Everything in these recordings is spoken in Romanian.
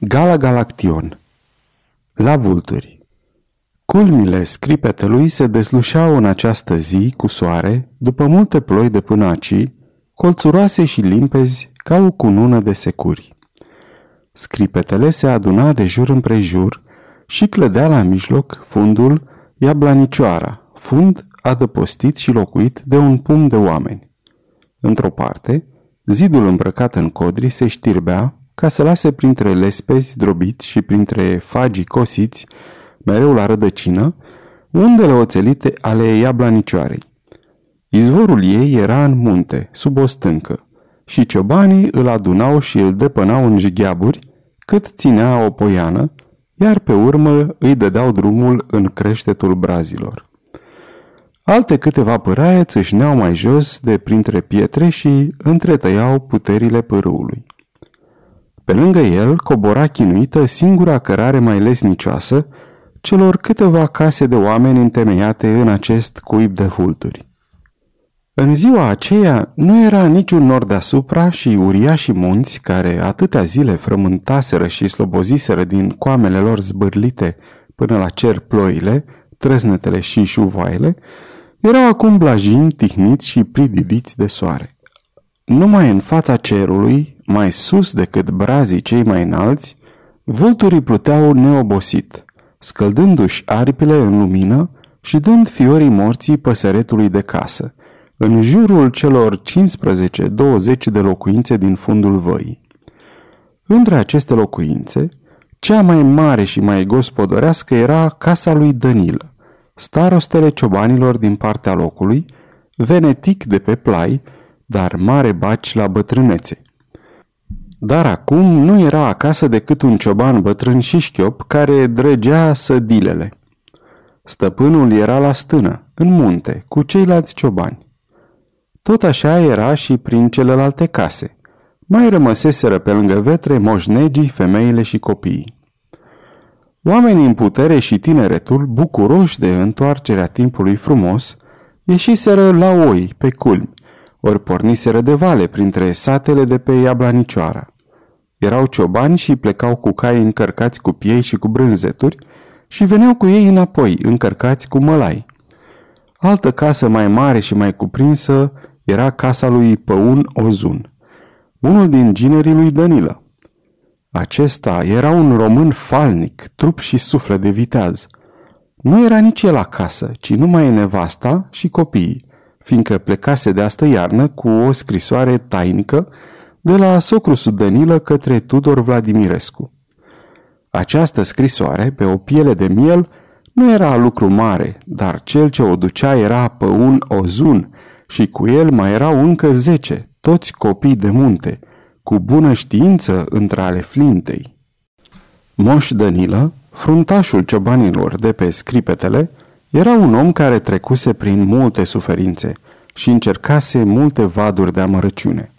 Gala Galaction La vulturi Culmile scripetelui se deslușeau în această zi cu soare, după multe ploi de până aci, colțuroase și limpezi ca o cunună de securi. Scripetele se aduna de jur împrejur și clădea la mijloc fundul Iablanicioara, fund adăpostit și locuit de un pum de oameni. Într-o parte, zidul îmbrăcat în codri se știrbea ca să lase printre lespezi drobiți și printre fagii cosiți, mereu la rădăcină, undele oțelite ale iablanicioarei. Izvorul ei era în munte, sub o stâncă, și ciobanii îl adunau și îl depănau în jigheaburi, cât ținea o poiană, iar pe urmă îi dădeau drumul în creștetul brazilor. Alte câteva păraie țâșneau mai jos de printre pietre și întretăiau puterile pârâului. Pe lângă el cobora chinuită singura cărare mai lesnicioasă celor câteva case de oameni întemeiate în acest cuib de fulturi. În ziua aceea nu era niciun nor deasupra și uriașii munți care atâtea zile frământaseră și sloboziseră din coamele lor zbârlite până la cer ploile, trăznetele și șuvoaiele, erau acum blajini, tihniți și prididiți de soare. Numai în fața cerului, mai sus decât brazii cei mai înalți, vulturii pluteau neobosit, scăldându-și aripile în lumină și dând fiorii morții păsăretului de casă, în jurul celor 15-20 de locuințe din fundul văii. Între aceste locuințe, cea mai mare și mai gospodărească era casa lui Danilă, starostele ciobanilor din partea locului, venetic de pe plai, dar mare baci la bătrânețe. Dar acum nu era acasă decât un cioban bătrân și șchiop care drăgea sădilele. Stăpânul era la stână, în munte, cu ceilalți ciobani. Tot așa era și prin celelalte case. Mai rămăseseră pe lângă vetre moșnegii, femeile și copiii. Oamenii în putere și tineretul, bucuroși de întoarcerea timpului frumos, ieșiseră la oi, pe culmi, ori porniseră de vale printre satele de pe Iablanicioara. Erau ciobani și plecau cu cai încărcați cu piei și cu brânzeturi și veneau cu ei înapoi, încărcați cu mălai. Altă casă mai mare și mai cuprinsă era casa lui Păun Ozun, unul din ginerii lui Danilă. Acesta era un român falnic, trup și suflet de viteaz. Nu era nici el acasă, ci numai nevasta și copiii, fiindcă plecase de astă iarnă cu o scrisoare tainică de la socru Danilă către Tudor Vladimirescu. Această scrisoare, pe o piele de miel, nu era lucru mare, dar cel ce o ducea era pe un ozun și cu el mai erau încă zece, toți copii de munte, cu bună știință între ale flintei. Moș Danilă, fruntașul ciobanilor de pe scripetele, era un om care trecuse prin multe suferințe și încercase multe vaduri de amărăciune.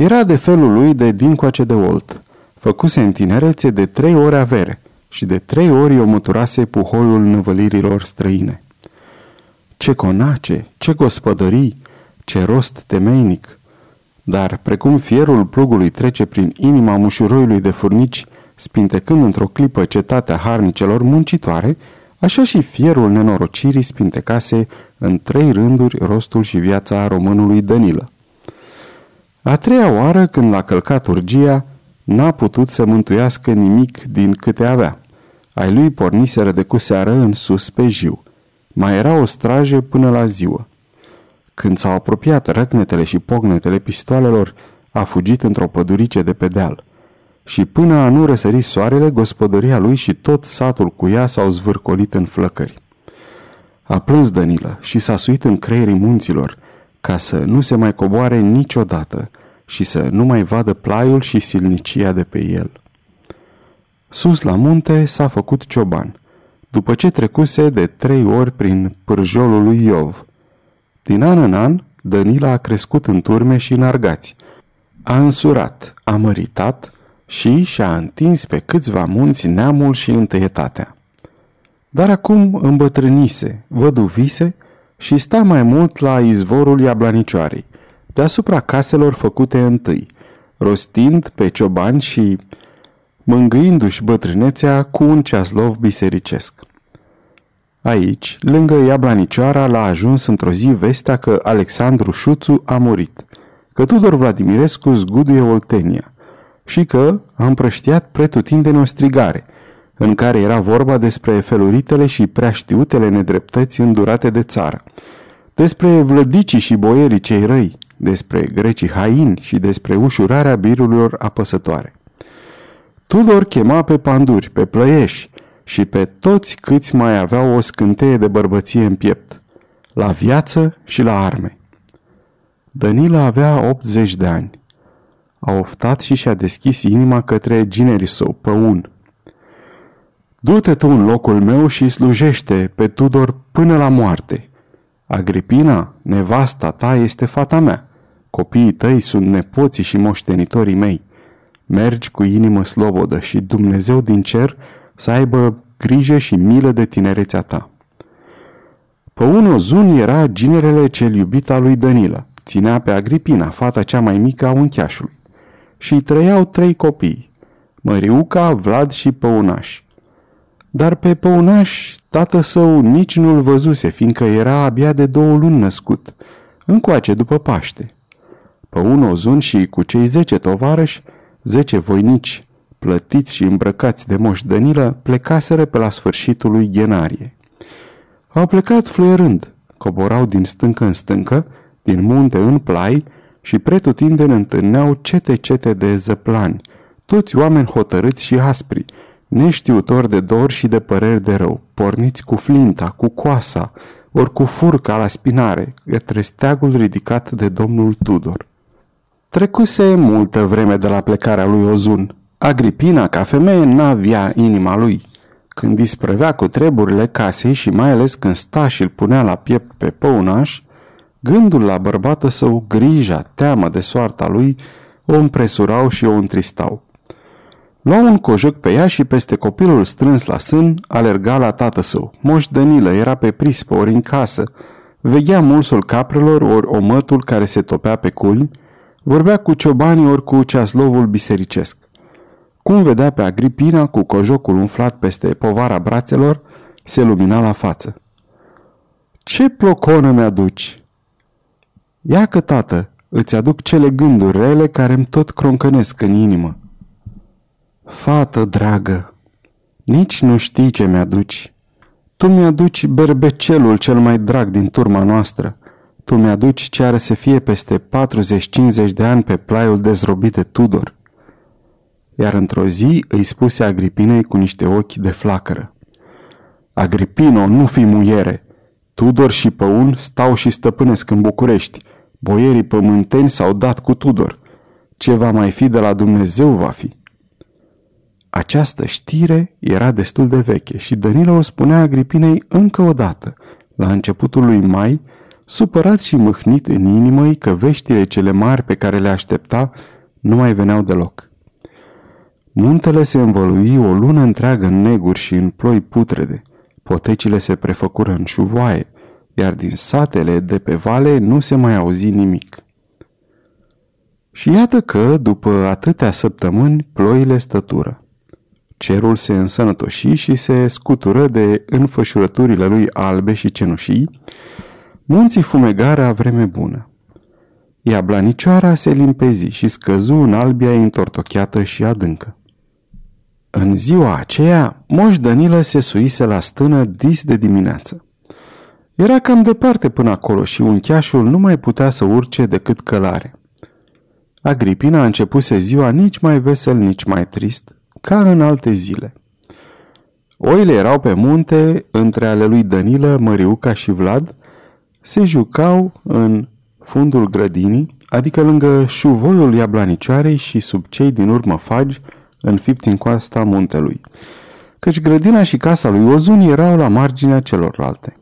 Era de felul lui de dincoace de olt, făcuse în tinerețe de trei ori avere și de trei ori o măturase puhoiul năvălirilor străine. Ce conace, ce gospodării, ce rost temeinic! Dar, precum fierul plugului trece prin inima mușuroiului de furnici, spintecând într-o clipă cetatea harnicelor muncitoare, așa și fierul nenorocirii spintecase în trei rânduri rostul și viața românului Danilă. A treia oară, când l-a călcat urgia, n-a putut să mântuiască nimic din câte avea. Ai lui porniseră de cu seară în sus pe jiu. Mai era o strajă până la ziua. Când s-au apropiat răcnetele și pognetele pistoalelor, a fugit într-o pădurice de pe deal. Și până a nu răsări soarele, gospodăria lui și tot satul cu ea s-au zvârcolit în flăcări. A plâns Danilă și s-a suit în creierii munților, ca să nu se mai coboare niciodată și să nu mai vadă plaiul și silnicia de pe el. Sus la munte s-a făcut cioban, după ce trecuse de trei ori prin pârjolul lui Iov. Din an în an, Danila a crescut în turme și în argați. A însurat, a măritat și și-a întins pe câțiva munți neamul și întâietatea. Dar acum îmbătrânise, văduvise și sta mai mult la izvorul Iablanicioarei, deasupra caselor făcute întâi, rostind pe ciobani și mângâindu-și bătrânețea cu un ceaslov bisericesc. Aici, lângă Iablanicioara, l-a ajuns într-o zi vestea că Alexandru Șuțu a murit, că Tudor Vladimirescu zguduie Oltenia și că a împrăștiat pretutindeni o strigare, în care era vorba despre feluritele și prea știutele nedreptăți îndurate de țară, despre vlădicii și boierii cei răi, despre grecii haini și despre ușurarea birurilor apăsătoare. Tudor chema pe panduri, pe plăieși și pe toți câți mai aveau o scânteie de bărbăție în piept, la viață și la arme. Danila avea 80 de ani. A oftat și și-a deschis inima către ginerii său, păun. Du-te tu în locul meu și slujește pe Tudor până la moarte. Agripina, nevasta ta, este fata mea. Copiii tăi sunt nepoții și moștenitorii mei. Mergi cu inimă slobodă și Dumnezeu din cer să aibă grijă și milă de tinerețea ta. Păun Ozun era ginerele cel iubit al lui Danila. Ținea pe Agripina, fata cea mai mică a uncheașului. Și trăiau trei copii, Măriuca, Vlad și Păunaș. Dar pe Păunaș tată său nici nu-l văzuse, fiindcă era abia de două luni născut, încoace după Paște. Păun Ozun și cu cei zece tovarăși, zece voinici, plătiți și îmbrăcați de moș Danilă, plecaseră pe la sfârșitul lui Genarie. Au plecat fluierând, coborau din stâncă în stâncă, din munte în plai și pretutindeni întâlneau cete-cete de zăplani, toți oameni hotărâți și aspri, neștiutori de dor și de păreri de rău, porniți cu flinta, cu coasa, ori cu furca la spinare, către steagul ridicat de domnul Tudor. Trecuse multă vreme de la plecarea lui Ozun. Agripina, ca femeie, n-avea inima lui. Când disprăvea cu treburile casei și mai ales când sta și îl punea la piept pe păunaș, gândul la bărbată său, grija, teamă de soarta lui, o împresurau și o întristau. Lua un cojoc pe ea și peste copilul strâns la sân, alerga la tată său. Moș Danilă era pe prispă ori în casă, veghea mulsul caprelor ori omătul care se topea pe culmi, vorbea cu ciobanii ori cu ceaslovul bisericesc. Cum vedea pe Agripina cu cojocul umflat peste povara brațelor, se lumina la față. Ce ploconă mi-aduci?" Ia că, tată, îți aduc cele gânduri rele care îmi tot croncănesc în inimă. Fată dragă, nici nu știi ce mi-aduci. Tu mi-aduci berbecelul cel mai drag din turma noastră. Tu mi-aduci ce are să fie peste 40-50 de ani pe plaiul dezrobit de Tudor. Iar într-o zi îi spuse Agripinei cu niște ochi de flacără. Agripino, nu fi muiere! Tudor și Păun stau și stăpânesc în București. Boierii pământeni s-au dat cu Tudor. Ce va mai fi de la Dumnezeu va fi. Această știre era destul de veche și Danilo o spunea Agripinei încă o dată, la începutul lui mai, supărat și mâhnit în inimă că veștile cele mari pe care le aștepta nu mai veneau deloc. Muntele se învălui o lună întreagă în neguri și în ploi putrede. Potecile se prefăcură în șuvoaie, iar din satele de pe vale nu se mai auzi nimic. Și iată că, după atâtea săptămâni, ploile stătură. Cerul se însănătoși și se scutură de înfășurăturile lui albe și cenușii, munții fumegară vreme bună. Iablanicioara se limpezi și scăzu în albia întortocheată și adâncă. În ziua aceea, Moș Danilă se suise la stână dis de dimineață. Era cam departe până acolo și uncheașul nu mai putea să urce decât călare. Agripina a începuse ziua nici mai vesel, nici mai trist, ca în alte zile. Oile erau pe munte, între ale lui Danilă, Măriuca și Vlad, se jucau în fundul grădinii, adică lângă șuvoiul iablanicioarei și sub cei din urmă fagi, înfipți în coasta muntelui, căci grădina și casa lui Ozun erau la marginea celorlalte.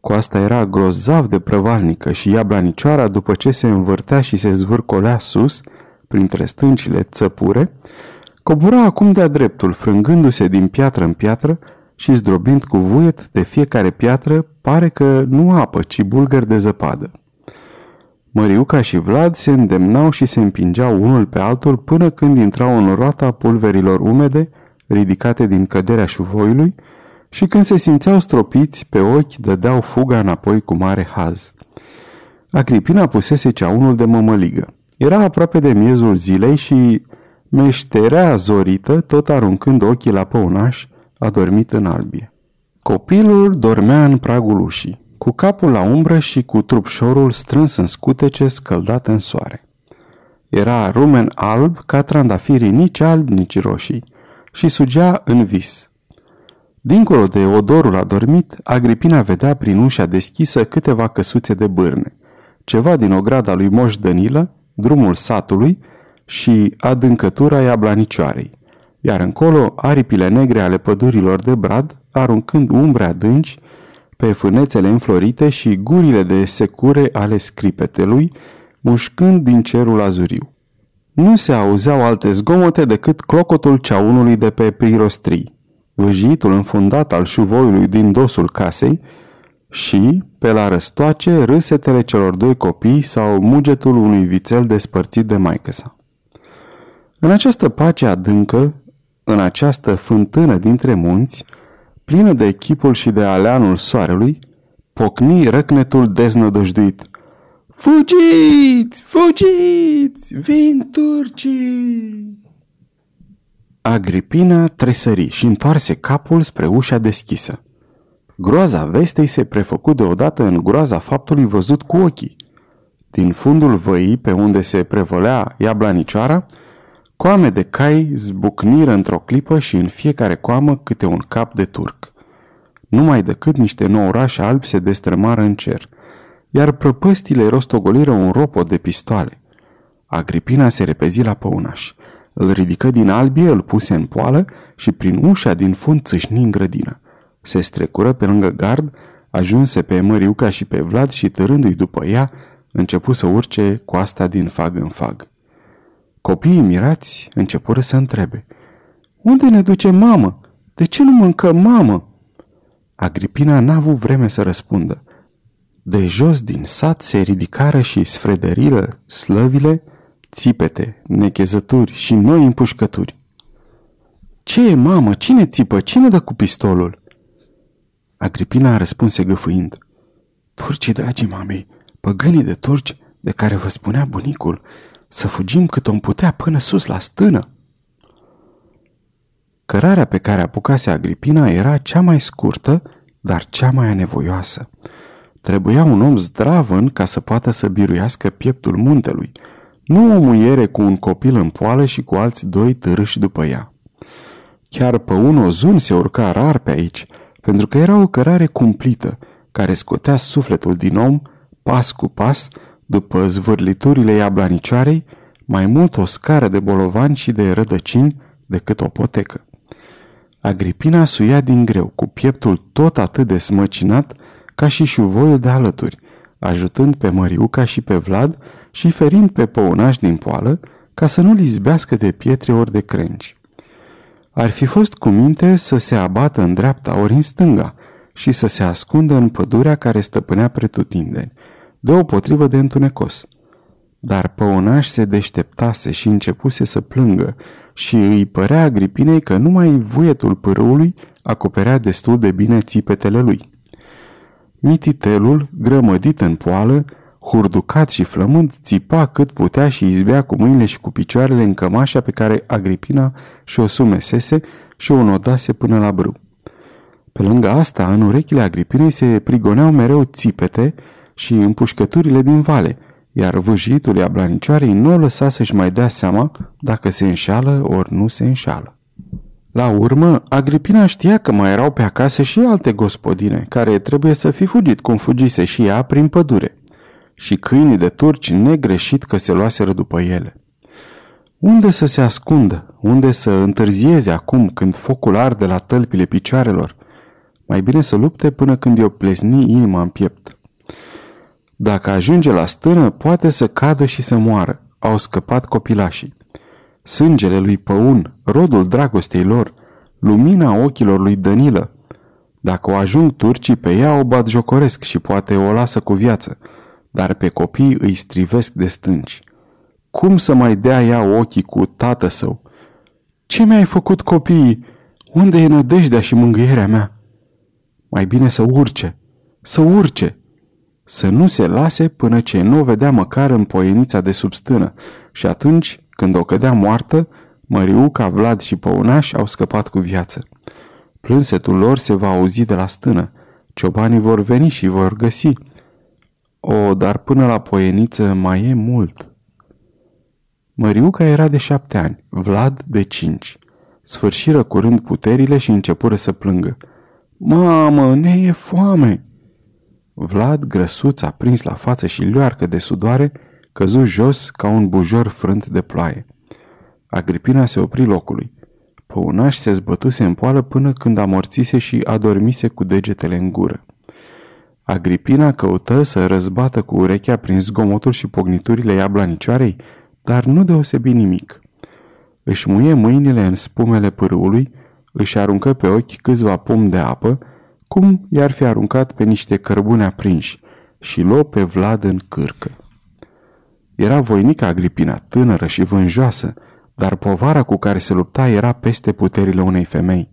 Coasta era grozav de prăvalnică și iablanicioara, după ce se învârtea și se zvârcolea sus, printre stâncile țăpure, Cobura acum de-a dreptul, frângându-se din piatră în piatră și zdrobind cu vuiet de fiecare piatră, pare că nu apă, ci bulgări de zăpadă. Măriuca și Vlad se îndemnau și se împingeau unul pe altul până când intrau în roata pulverilor umede, ridicate din căderea șuvoiului, și când se simțeau stropiți, pe ochi dădeau fuga înapoi cu mare haz. Agripina pusese ceaunul de mămăligă. Era aproape de miezul zilei și meșterea zorită, tot aruncând ochii la păunaș, a dormit în albie. Copilul dormea în pragul ușii, cu capul la umbră și cu trupșorul strâns în scutece scăldat în soare. Era rumen alb ca trandafirii nici alb, nici roșii și sugea în vis. Dincolo de odorul adormit, Agripina vedea prin ușa deschisă câteva căsuțe de bârne, ceva din ograda lui Moș Dănilă, drumul satului și adâncătura iablanicioarei, iar încolo aripile negre ale pădurilor de brad, aruncând umbre adânci pe fânețele înflorite și gurile de secure ale scripetelui, mușcând din cerul azuriu. Nu se auzeau alte zgomote decât clocotul ceaunului de pe prirostrii, vâjitul înfundat al șuvoiului din dosul casei și, pe la răstoace, râsetele celor doi copii sau mugetul unui vițel despărțit de maică sa. În această pace adâncă, în această fântână dintre munți, plină de echipul și de aleanul soarelui, pocni răcnetul deznădăjduit. Fugiți! Fugiți! Vin turcii! Agripina tresări și întoarse capul spre ușa deschisă. Groaza vestei se prefăcu deodată în groaza faptului văzut cu ochii. Din fundul văii pe unde se prevălea iablanicioara, coame de cai zbucniră într-o clipă și în fiecare coamă câte un cap de turc. Numai decât niște nourași albi se destrămară în cer, iar prăpăstile rostogoliră un ropot de pistoale. Agripina se repezi la păunaș. Îl ridică din albie, îl puse în poală și prin ușa din fund țâșni în grădină. Se strecură pe lângă gard, ajunse pe Măriuca și pe Vlad și târându-i după ea, începu să urce coasta din fag în fag. Copiii mirați începură să întrebe. Unde ne duce mamă? De ce nu mâncăm mamă? Agripina n-a avut vreme să răspundă. De jos din sat se ridicară și sfredăriră slăvile, țipete, nechezături și noi împușcături. Ce e, mamă? Cine țipă? Cine dă cu pistolul?" Agripina a răspuns găfâind. Turcii, dragii mamei, păgânii de turci de care vă spunea bunicul, să fugim cât om putea până sus la stână. Cărarea pe care apucase Agripina era cea mai scurtă, dar cea mai anevoioasă. Trebuia un om zdravăn ca să poată să biruiască pieptul muntelui, nu o muiere cu un copil în poală și cu alți doi târâși după ea. Chiar pe un ozun se urca rar pe aici, pentru că era o cărare cumplită, care scotea sufletul din om, pas cu pas, după zvârliturile iablanicioarei, mai mult o scară de bolovani și de rădăcini decât o potecă. Agripina suia din greu, cu pieptul tot atât de smăcinat ca și șuvoiul de alături, ajutând pe Măriuca și pe Vlad și ferind pe păunaș din poală ca să nu lizbească de pietre ori de crengi. Ar fi fost cu minte să se abată în dreapta ori în stânga și să se ascundă în pădurea care stăpânea pretutindeni, deopotrivă de întunecos. Dar păunaș se deșteptase și începuse să plângă și îi părea Agripinei că numai vuietul pârâului acoperea destul de bine țipetele lui. Mititelul, grămădit în poală, hurducat și flămând, țipa cât putea și izbea cu mâinile și cu picioarele în cămașa pe care Agripina și-o sumesese și o nodase până la brâu. Pe lângă asta, în urechile Agripinei se prigoneau mereu țipete și împușcăturile din vale, iar vâjitul ablanicioarei nu o lăsa să-și mai dea seama dacă se înșală ori nu se înșală. La urmă, Agripina știa că mai erau pe acasă și alte gospodine, care trebuie să fi fugit cum fugise și ea prin pădure, și câinii de turci negreșit că se luaseră după ele. Unde să se ascundă? Unde să întârzieze acum când focul arde la tălpile picioarelor? Mai bine să lupte până când i-o plezni inima în piept. Dacă ajunge la stână, poate să cadă și să moară. Au scăpat copilașii. Sângele lui Păun, rodul dragostei lor, lumina ochilor lui Danilă. Dacă o ajung turcii pe ea, o bat jocoresc și poate o lasă cu viață. dar pe copii îi strivesc de stânci. Cum să mai dea ea ochii cu tată său? Ce mi-ai făcut copiii? Unde e nădejdea și mângâierea mea? Mai bine să urce, să urce, să nu se lase până ce nu o vedea măcar în poienița de sub stână și atunci, când o cădea moartă, Măriuca, Vlad și Păunaș au scăpat cu viață. Plânsetul lor se va auzi de la stână. Ciobanii vor veni și vor găsi. O, dar până la poieniță mai e mult. Măriuca era de șapte ani, Vlad de cinci. Sfârșiră curând puterile și începură să plângă. Mamă, ne e foame! Vlad, grăsuț, a prins la față și luarcă de sudoare, căzu jos ca un bujor frânt de ploaie. Agripina se opri locului. Păunaș se zbătuse în poală până când amorțise și adormise cu degetele în gură. Agripina căută să răzbată cu urechea prin zgomotul și pogniturile iablanicioarei, dar nu deosebi nimic. Își muie mâinile în spumele pârâului, își aruncă pe ochi câțiva pom de apă, cum i-ar fi aruncat pe niște cărbune aprinși, și luă pe Vlad în cârcă. Era voinică Agripina, tânără și vânjoasă, dar povara cu care se lupta era peste puterile unei femei.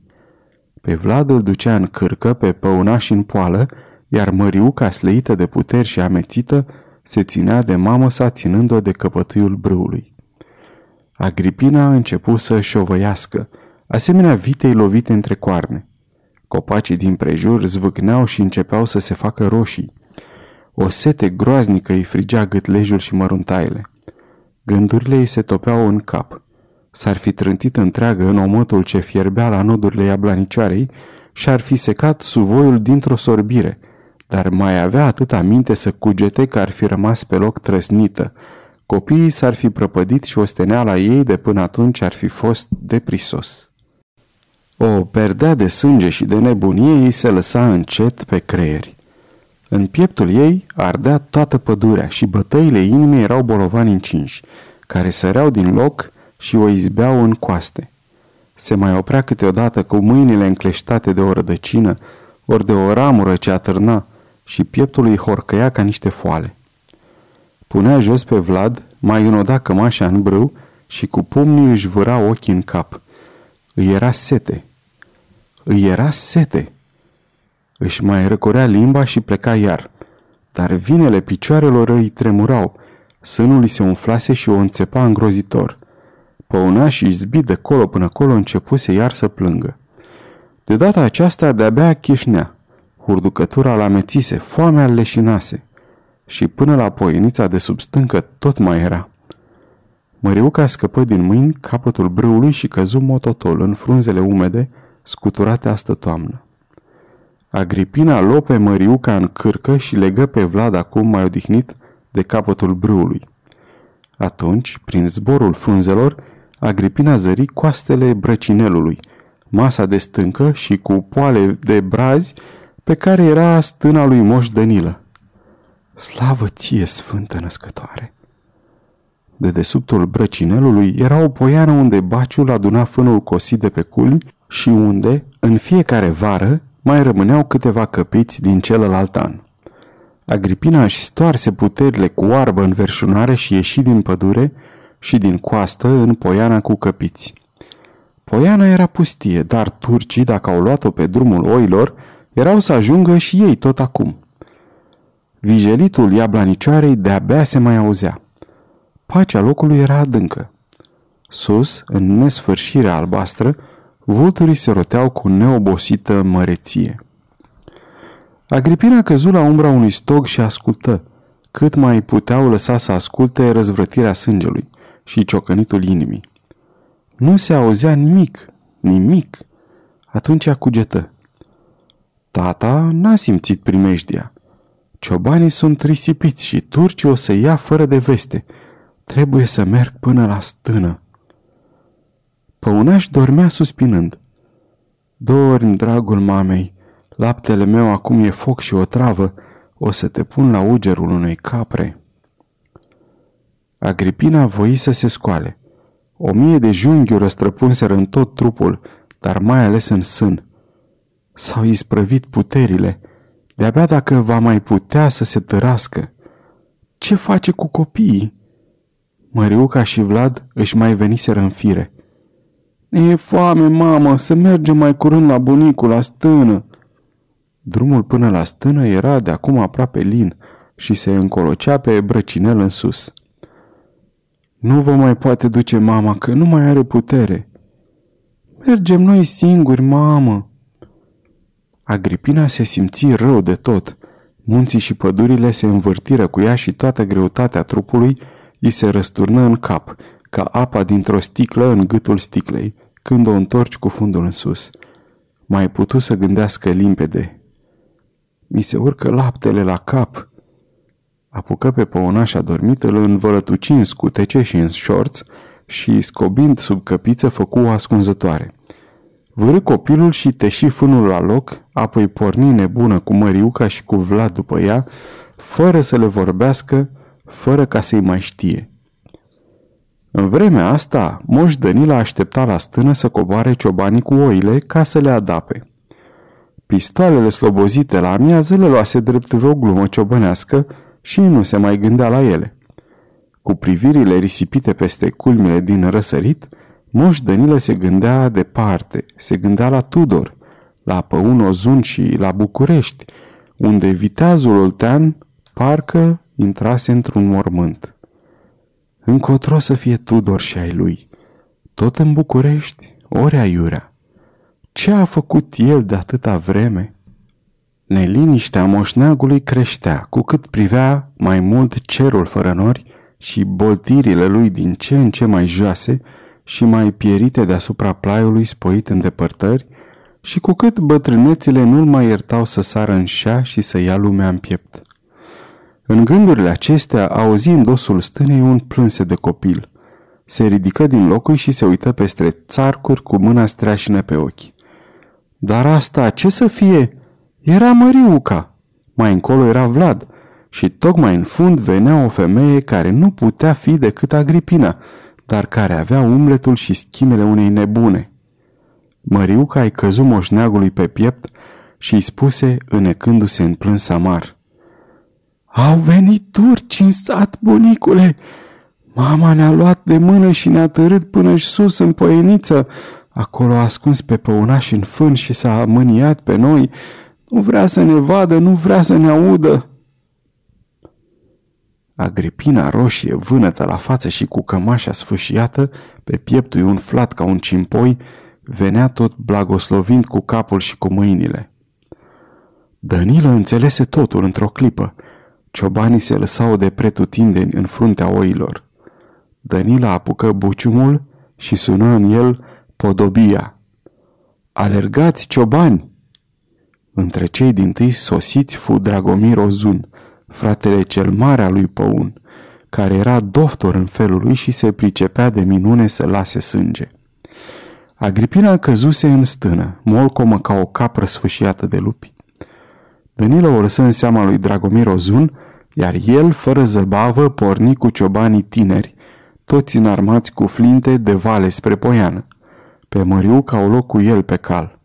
Pe Vlad îl ducea în cârcă, pe păunaș și în poală, iar Măriuca, sleită de puteri și amețită, se ținea de mamă sa ținând-o de căpătâiul brâului. Agripina a început să șovăiască, asemenea vitei lovite între coarne. Copacii din prejur zvâcneau și începeau să se facă roșii. O sete groaznică îi frigea gâtlejul și măruntaile. Gândurile îi se topeau în cap. S-ar fi trântit întreagă în omătul ce fierbea la nodurile iablanicioarei și ar fi secat suvoiul dintr-o sorbire, dar mai avea atâta minte să cugete că ar fi rămas pe loc trăsnită. Copiii s-ar fi prăpădit și osteneala ei de până atunci ar fi fost deprisos. O perdea de sânge și de nebunie ei se lăsa încet pe creieri. În pieptul ei ardea toată pădurea și bătăile inimii erau bolovani încinși, care săreau din loc și o izbeau în coaste. Se mai oprea câteodată cu mâinile încleștate de o rădăcină, ori de o ramură ce atârna și pieptul îi horcăia ca niște foale. Punea jos pe Vlad, mai înoda cămașa în brâu și cu pumnii își vâra ochii în cap. Îi era sete. Îi era sete. Își mai răcorea limba și pleca iar. Dar vinele picioarelor îi tremurau, sânul îi se umflase și o înțepa îngrozitor. Păuna și zbi de colo până colo începuse iar să plângă. De data aceasta de-abia chișnea. Hurducătura la mețise, foamea leșinase. Și până la poienița de sub stâncă tot mai era. Măriuca scăpă din mâini capătul brâului și căzu mototol în frunzele umede, scuturate astă toamnă. Agripina luă pe Măriuca în cârcă și legă pe Vlad acum mai odihnit de capătul brâului. Atunci, prin zborul frunzelor, Agripina zări coastele brăcinelului, masa de stâncă și cu poale de brazi pe care era stâna lui Moș Danilă. Slavă ție, sfântă născătoare! De desubtul brăcinelului era o poiană unde baciul aduna fânul cosit de pe culmi și unde, în fiecare vară, mai rămâneau câteva căpiți din celălalt an. Agripina își stoarse puterile cu oarbă în verșunare și ieși din pădure și din coastă în poiana cu căpiți. Poiana era pustie, dar turcii, dacă au luat-o pe drumul oilor, erau să ajungă și ei tot acum. Vigelitul iablanicioarei de-abia se mai auzea. Pacea locului era adâncă. Sus, în nesfârșirea albastră, vulturii se roteau cu neobosită măreție. Agripina căzu la umbra unui stog și ascultă. Cât mai puteau lăsa să asculte răzvrătirea sângelui și ciocănitul inimii. Nu se auzea nimic, nimic. Atunci cugetă. Tata n-a simțit primejdia. Ciobanii sunt risipiți și turcii o să ia fără de veste. Trebuie să merg până la stână. Păunaș dormea suspinând. Dormi, dragul mamei, laptele meu acum e foc și o travă, o să te pun la ugerul unei capre. Agripina voi să se scoale. O mie de junghiuri răstrăpunseră în tot trupul, dar mai ales în sân. S-au isprăvit puterile. De-abia dacă va mai putea să se tărască. ce face cu copiii? Măriuca și Vlad își mai veniseră în fire. E foame, mamă, să mergem mai curând la bunicul, la stână. Drumul până la stână era de acum aproape lin și se încolocea pe brăcinel în sus. Nu vă mai poate duce mama, că nu mai are putere. Mergem noi singuri, mamă. Agripina se simți rău de tot. Munții și pădurile se învârtiră cu ea și toată greutatea trupului îi se răsturnă în cap, ca apa dintr-o sticlă în gâtul sticlei, când o întorci cu fundul în sus. Mai putu să gândească limpede. Mi se urcă laptele la cap. Apucă pe păunașa dormit, îl învălătuci în scutece și în șorț și, scobind sub căpiță, făcu o ascunzătoare. Vârâ copilul și teși fânul la loc, apoi porni nebună cu Măriuca și cu Vlad după ea, fără să le vorbească, fără ca să-i mai știe. În vremea asta, Moș Danila aștepta la stână să coboare ciobanii cu oile ca să le adape. Pistoalele slobozite la amiază le luase drept vreo glumă ciobănească și nu se mai gândea la ele. Cu privirile risipite peste culmile din răsărit, Moș Danilă se gândea departe, se gândea la Tudor, la Păun Ozun și la București, unde viteazul oltean parcă intrase într-un mormânt. Încotro să fie Tudor și ai lui, tot în București, ori aiurea. Ce a făcut el de atâta vreme? Neliniștea moșneagului creștea, cu cât privea mai mult cerul fără nori și boltirile lui din ce în ce mai joase și mai pierite deasupra plaiului spoit în depărtări, și cu cât bătrânețile nu-l mai iertau să sară în șa și să ia lumea în piept. În gândurile acestea auzi în dosul stânei un plânse de copil. Se ridică din locul și se uită peste țarcuri cu mâna streașină pe ochi. Dar asta, ce să fie? Era Măriuca. Mai încolo era Vlad. Și tocmai în fund venea o femeie care nu putea fi decât Agripina, dar care avea umletul și schimele unei nebune. Măriuca ai căzut moșneagului pe piept și îi spuse, înecându-se în plâns amar. Au venit turci în sat, bunicule! Mama ne-a luat de mână și ne-a tărât până și sus în poieniță. Acolo a ascuns pe păunaș în fân și s-a mâniat pe noi. Nu vrea să ne vadă, nu vrea să ne audă. Agripina roșie, vânătă la față și cu cămașa sfâșiată, pe pieptul umflat ca un cimpoi, venea tot blagoslovind cu capul și cu mâinile. Danilă înțelese totul într-o clipă. Ciobanii se lăsau de pretutindeni în fruntea oilor. Danila apucă buciumul și sună în el podobia. Alergați, ciobani! Între cei din tâi sosiți fu Dragomir Ozun, fratele cel mare al lui Păun, care era doctor în felul lui și se pricepea de minune să lase sânge. Agripina căzuse în stână, molcomă ca o capră sfâșiată de lupi. Danilo o lăsă în seama lui Dragomir Ozun, iar el, fără zăbavă, porni cu ciobanii tineri, toți înarmați cu flinte de vale spre Poiană. Pe Măriu ca o loc cu el pe cal.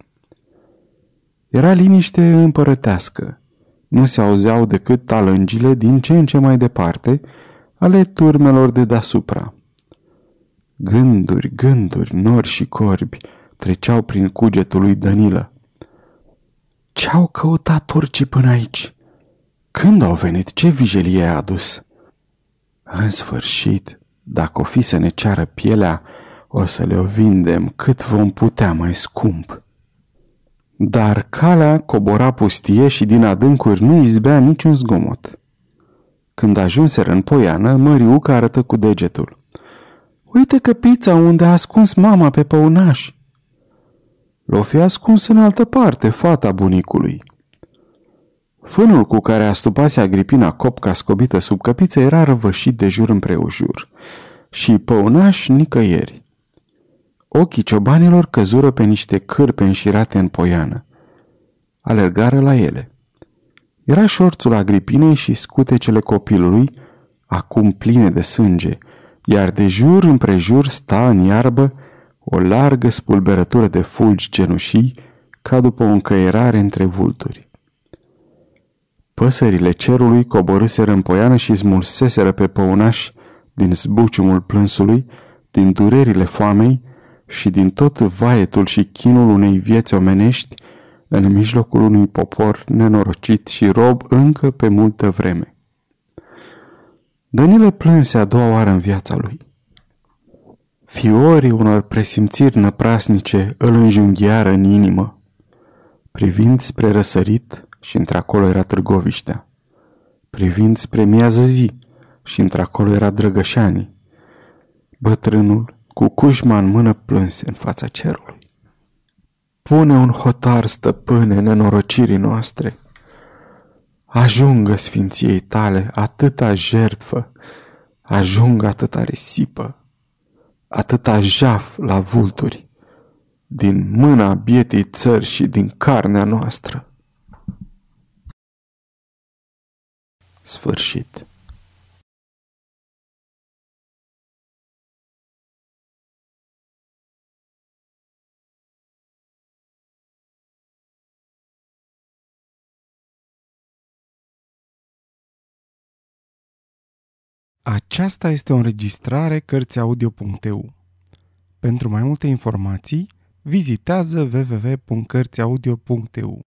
Era liniște împărătească. Nu se auzeau decât talângile din ce în ce mai departe ale turmelor de deasupra. Gânduri, gânduri, nori și corbi treceau prin cugetul lui Danilă. Ce-au căutat turcii până aici? Când au venit? Ce vijelie a adus? În sfârșit, dacă o fi să ne ceară pielea, o să le-o vindem cât vom putea mai scump. Dar calea cobora pustie și din adâncuri nu izbea niciun zgomot. Când ajunseră în poiană, Măriuca arătă cu degetul. Uite că pizza unde a ascuns mama pe păunaș. L-o fi ascuns în altă parte, fata bunicului. Fânul cu care astupase Agripina copca scobită sub căpiță era răvășit de jur împrejur și păunaș nicăieri. Ochii ciobanilor căzură pe niște cârpe înșirate în poiană. Alergară la ele. Era șorțul Agripinei și scutecele copilului, acum pline de sânge, iar de jur împrejur sta în iarbă o largă spulberătură de fulgi cenușii, ca după o încăierare între vulturi. Păsările cerului coborâseră în poiană și smulseseră pe păunaș din zbuciumul plânsului, din durerile foamei și din tot vaietul și chinul unei vieți omenești în mijlocul unui popor nenorocit și rob încă pe multă vreme. Danile plânse a doua oară în viața lui. Fiorii unor presimțiri năprasnice îl înjunghiară în inimă. Privind spre răsărit și într-acolo era Târgoviștea. Privind spre miază zi și într-acolo era Drăgășanii. Bătrânul, cu cușma în mână, plânse în fața cerului. Pune un hotar, stăpâne, nenorocirii noastre. Ajungă sfinției tale atâta jertfă, ajungă atâta risipă, atâta jaf la vulturi, din mâna bietei țări și din carnea noastră. Sfârșit. Aceasta este o înregistrare Cărțiaudio.eu. Pentru mai multe informații, vizitează www.cărțiaudio.eu.